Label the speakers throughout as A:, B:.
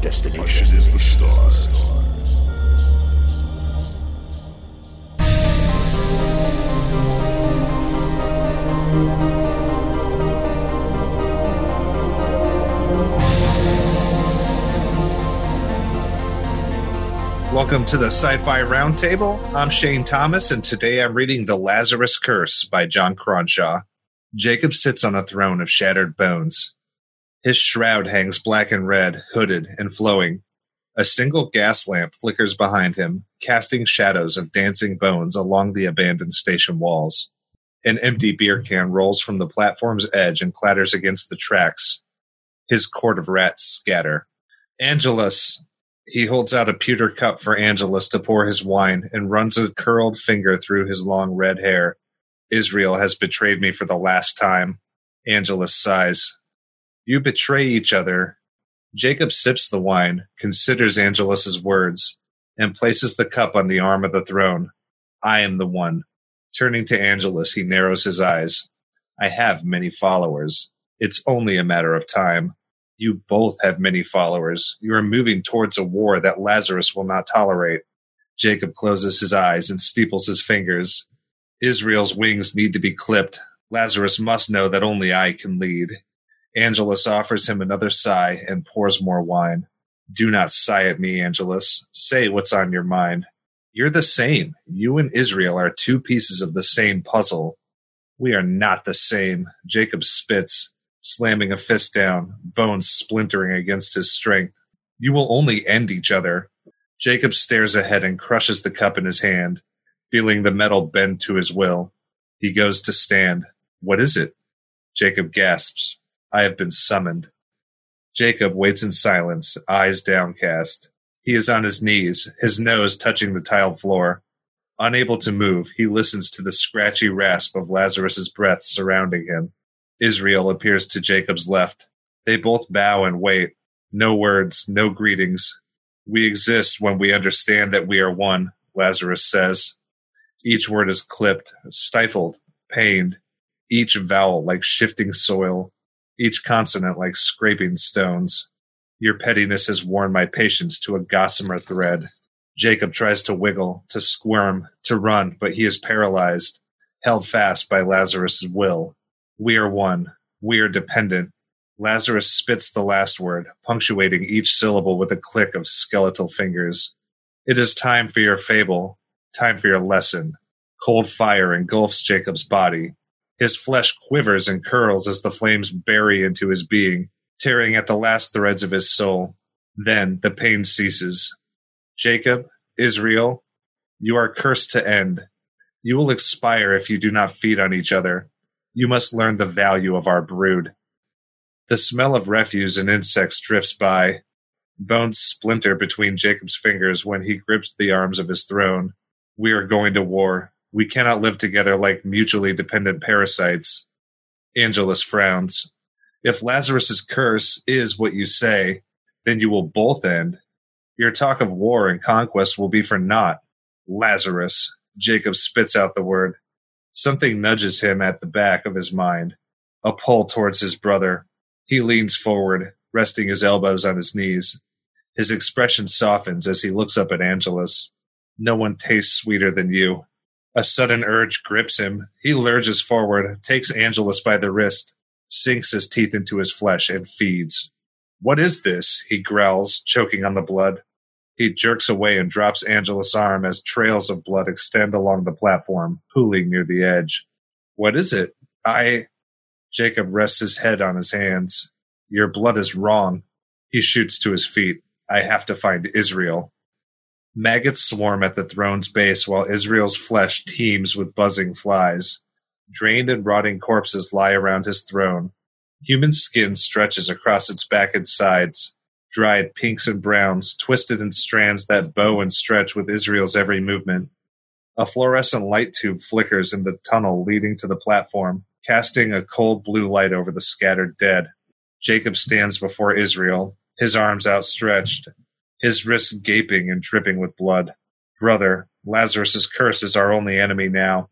A: destination is the stars.
B: Welcome to the Sci Fi Roundtable. I'm Shane Thomas, and today I'm reading The Lazarus Curse by John Cronshaw. Jacob sits on a throne of shattered bones. His shroud hangs black and red, hooded and flowing. A single gas lamp flickers behind him, casting shadows of dancing bones along the abandoned station walls. An empty beer can rolls from the platform's edge and clatters against the tracks. His court of rats scatter. Angelus, he holds out a pewter cup for Angelus to pour his wine and runs a curled finger through his long red hair. Israel has betrayed me for the last time. Angelus sighs. You betray each other. Jacob sips the wine, considers Angelus's words, and places the cup on the arm of the throne. I am the one. Turning to Angelus, he narrows his eyes. I have many followers. It's only a matter of time. You both have many followers. You are moving towards a war that Lazarus will not tolerate. Jacob closes his eyes and steeples his fingers. Israel's wings need to be clipped. Lazarus must know that only I can lead. Angelus offers him another sigh and pours more wine. Do not sigh at me, Angelus. Say what's on your mind. You're the same. You and Israel are two pieces of the same puzzle. We are not the same. Jacob spits slamming a fist down, bones splintering against his strength. You will only end each other. Jacob stares ahead and crushes the cup in his hand, feeling the metal bend to his will. He goes to stand. What is it? Jacob gasps. I have been summoned. Jacob waits in silence, eyes downcast. He is on his knees, his nose touching the tiled floor. Unable to move, he listens to the scratchy rasp of Lazarus's breath surrounding him. Israel appears to Jacob's left. They both bow and wait. No words, no greetings. We exist when we understand that we are one, Lazarus says. Each word is clipped, stifled, pained, each vowel like shifting soil, each consonant like scraping stones. Your pettiness has worn my patience to a gossamer thread. Jacob tries to wiggle, to squirm, to run, but he is paralyzed, held fast by Lazarus's will. We are one. We are dependent. Lazarus spits the last word, punctuating each syllable with a click of skeletal fingers. It is time for your fable, time for your lesson. Cold fire engulfs Jacob's body. His flesh quivers and curls as the flames bury into his being, tearing at the last threads of his soul. Then the pain ceases. Jacob, Israel, you are cursed to end. You will expire if you do not feed on each other. You must learn the value of our brood. The smell of refuse and insects drifts by. Bones splinter between Jacob's fingers when he grips the arms of his throne. We are going to war. We cannot live together like mutually dependent parasites. Angelus frowns. If Lazarus's curse is what you say, then you will both end. Your talk of war and conquest will be for naught. Lazarus. Jacob spits out the word. Something nudges him at the back of his mind, a pull towards his brother. He leans forward, resting his elbows on his knees. His expression softens as he looks up at Angelus. No one tastes sweeter than you. A sudden urge grips him. He lurches forward, takes Angelus by the wrist, sinks his teeth into his flesh, and feeds. What is this? he growls, choking on the blood. He jerks away and drops Angelus' arm as trails of blood extend along the platform, pooling near the edge. What is it? I. Jacob rests his head on his hands. Your blood is wrong. He shoots to his feet. I have to find Israel. Maggots swarm at the throne's base while Israel's flesh teems with buzzing flies. Drained and rotting corpses lie around his throne. Human skin stretches across its back and sides dried pinks and browns, twisted in strands that bow and stretch with Israel's every movement. A fluorescent light tube flickers in the tunnel leading to the platform, casting a cold blue light over the scattered dead. Jacob stands before Israel, his arms outstretched, his wrists gaping and dripping with blood. Brother, Lazarus's curse is our only enemy now.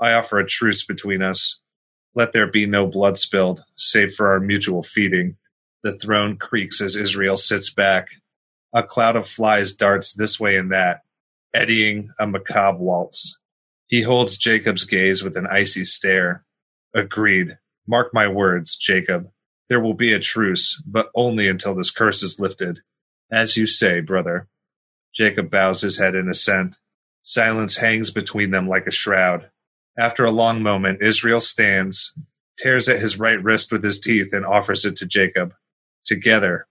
B: I offer a truce between us. Let there be no blood spilled, save for our mutual feeding. The throne creaks as Israel sits back. A cloud of flies darts this way and that, eddying a macabre waltz. He holds Jacob's gaze with an icy stare. Agreed. Mark my words, Jacob. There will be a truce, but only until this curse is lifted. As you say, brother. Jacob bows his head in assent. Silence hangs between them like a shroud. After a long moment, Israel stands, tears at his right wrist with his teeth, and offers it to Jacob. Together,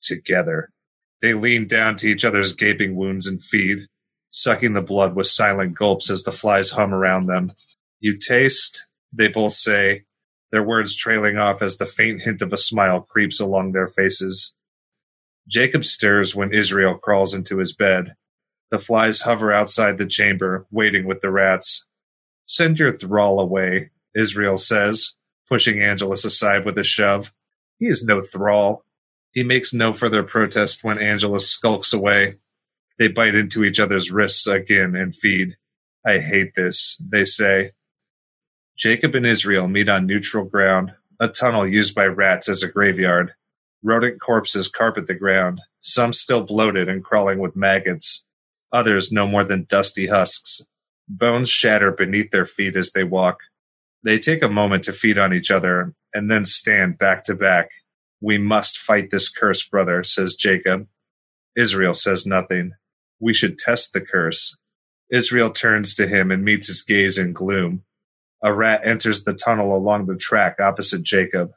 B: together. They lean down to each other's gaping wounds and feed, sucking the blood with silent gulps as the flies hum around them. You taste, they both say, their words trailing off as the faint hint of a smile creeps along their faces. Jacob stirs when Israel crawls into his bed. The flies hover outside the chamber, waiting with the rats. Send your thrall away, Israel says, pushing Angelus aside with a shove. He is no thrall. He makes no further protest when Angelus skulks away. They bite into each other's wrists again and feed. I hate this, they say. Jacob and Israel meet on neutral ground, a tunnel used by rats as a graveyard. Rodent corpses carpet the ground, some still bloated and crawling with maggots, others no more than dusty husks. Bones shatter beneath their feet as they walk. They take a moment to feed on each other and then stand back to back. We must fight this curse, brother, says Jacob. Israel says nothing. We should test the curse. Israel turns to him and meets his gaze in gloom. A rat enters the tunnel along the track opposite Jacob.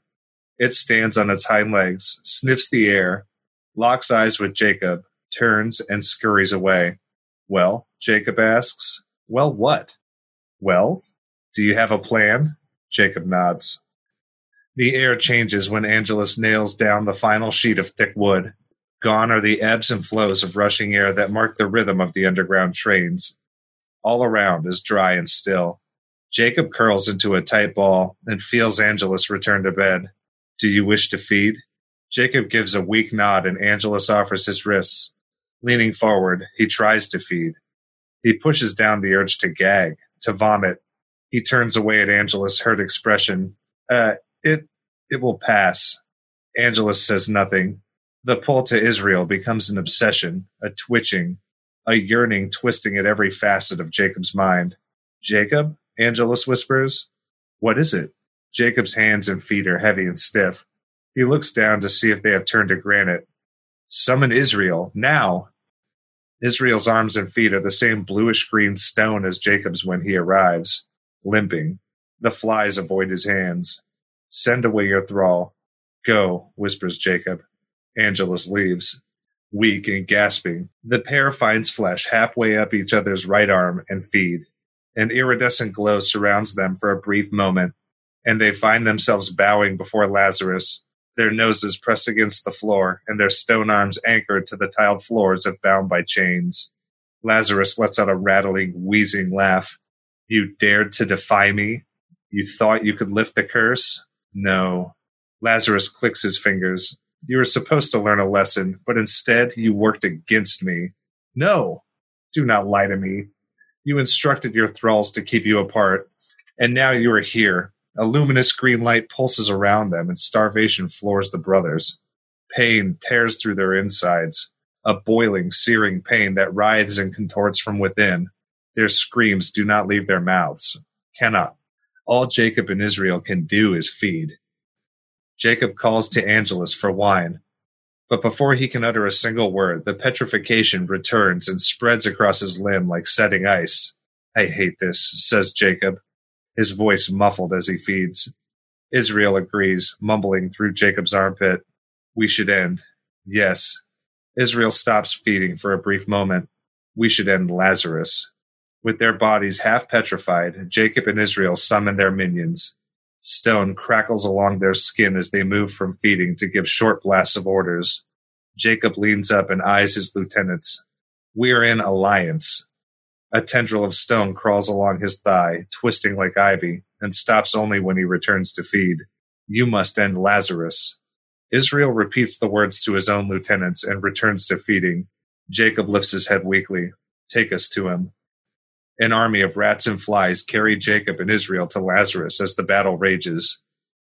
B: It stands on its hind legs, sniffs the air, locks eyes with Jacob, turns, and scurries away. Well, Jacob asks. Well, what? Well, do you have a plan? Jacob nods. The air changes when Angelus nails down the final sheet of thick wood. Gone are the ebbs and flows of rushing air that mark the rhythm of the underground trains. All around is dry and still. Jacob curls into a tight ball and feels Angelus return to bed. Do you wish to feed? Jacob gives a weak nod and Angelus offers his wrists. Leaning forward, he tries to feed. He pushes down the urge to gag, to vomit. He turns away at Angelus' hurt expression. Uh, it, it will pass. Angelus says nothing. The pull to Israel becomes an obsession, a twitching, a yearning twisting at every facet of Jacob's mind. Jacob? Angelus whispers. What is it? Jacob's hands and feet are heavy and stiff. He looks down to see if they have turned to granite. Summon Israel, now! Israel's arms and feet are the same bluish green stone as Jacob's when he arrives, limping. The flies avoid his hands. Send away your thrall. Go, whispers Jacob. Angelus leaves. Weak and gasping, the pair finds flesh halfway up each other's right arm and feed. An iridescent glow surrounds them for a brief moment and they find themselves bowing before Lazarus, their noses pressed against the floor and their stone arms anchored to the tiled floors if bound by chains. Lazarus lets out a rattling, wheezing laugh. You dared to defy me? You thought you could lift the curse? No. Lazarus clicks his fingers. You were supposed to learn a lesson, but instead you worked against me. No! Do not lie to me. You instructed your thralls to keep you apart, and now you are here, a luminous green light pulses around them, and starvation floors the brothers. Pain tears through their insides, a boiling, searing pain that writhes and contorts from within. Their screams do not leave their mouths, cannot. All Jacob and Israel can do is feed. Jacob calls to Angelus for wine, but before he can utter a single word, the petrification returns and spreads across his limb like setting ice. I hate this, says Jacob, his voice muffled as he feeds. Israel agrees, mumbling through Jacob's armpit. We should end. Yes. Israel stops feeding for a brief moment. We should end Lazarus. With their bodies half petrified, Jacob and Israel summon their minions. Stone crackles along their skin as they move from feeding to give short blasts of orders. Jacob leans up and eyes his lieutenants. We are in alliance. A tendril of stone crawls along his thigh, twisting like ivy, and stops only when he returns to feed. You must end Lazarus. Israel repeats the words to his own lieutenants and returns to feeding. Jacob lifts his head weakly. Take us to him. An army of rats and flies carry Jacob and Israel to Lazarus as the battle rages.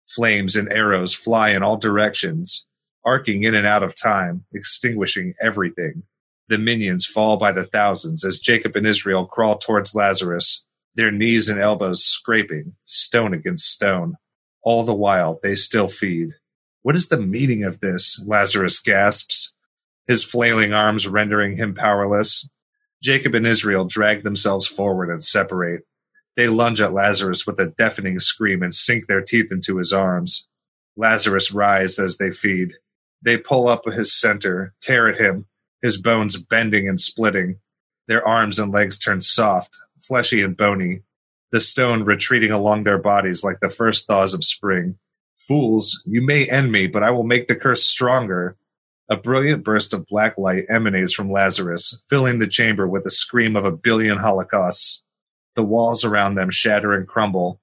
B: Flames and arrows fly in all directions. arcing in and out of time, extinguishing everything. The minions fall by the thousands as Jacob and Israel crawl towards Lazarus, their knees and elbows scraping, stone against stone. All the while, they still feed. What is the meaning of this? Lazarus gasps, his flailing arms rendering him powerless. Jacob and Israel drag themselves forward and separate. They lunge at Lazarus with a deafening scream and sink their teeth into his arms. Lazarus writhes as they feed. They pull up his center, tear at him, his bones bending and splitting. Their arms and legs turn soft, fleshy and bony, the stone retreating along their bodies like the first thaws of spring. Fools, you may end me, but I will make the curse stronger. A brilliant burst of black light emanates from Lazarus, filling the chamber with the scream of a billion holocausts. The walls around them shatter and crumble.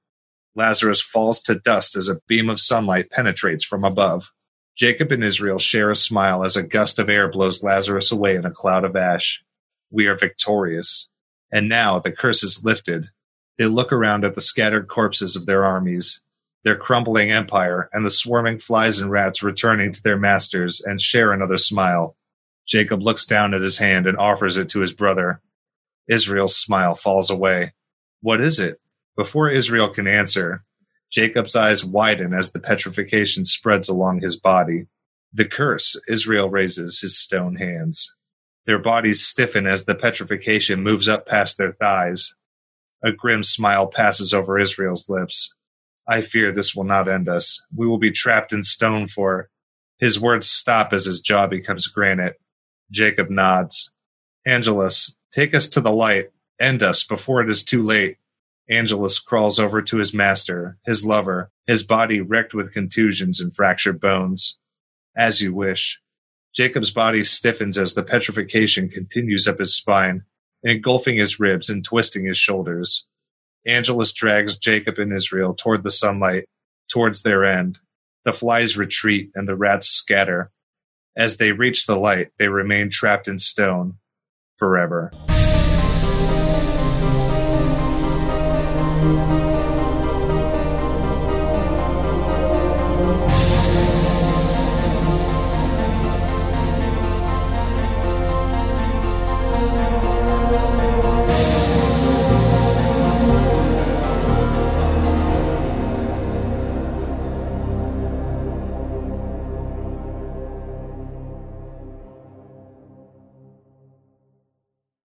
B: Lazarus falls to dust as a beam of sunlight penetrates from above. Jacob and Israel share a smile as a gust of air blows Lazarus away in a cloud of ash. We are victorious. And now the curse is lifted. They look around at the scattered corpses of their armies, their crumbling empire, and the swarming flies and rats returning to their masters, and share another smile. Jacob looks down at his hand and offers it to his brother. Israel's smile falls away. What is it? Before Israel can answer, Jacob's eyes widen as the petrification spreads along his body. The curse, Israel raises his stone hands. Their bodies stiffen as the petrification moves up past their thighs. A grim smile passes over Israel's lips. I fear this will not end us. We will be trapped in stone for. His words stop as his jaw becomes granite. Jacob nods. Angelus, take us to the light. End us before it is too late. Angelus crawls over to his master, his lover, his body wrecked with contusions and fractured bones. As you wish. Jacob's body stiffens as the petrification continues up his spine, engulfing his ribs and twisting his shoulders. Angelus drags Jacob and Israel toward the sunlight, towards their end. The flies retreat and the rats scatter. As they reach the light, they remain trapped in stone forever.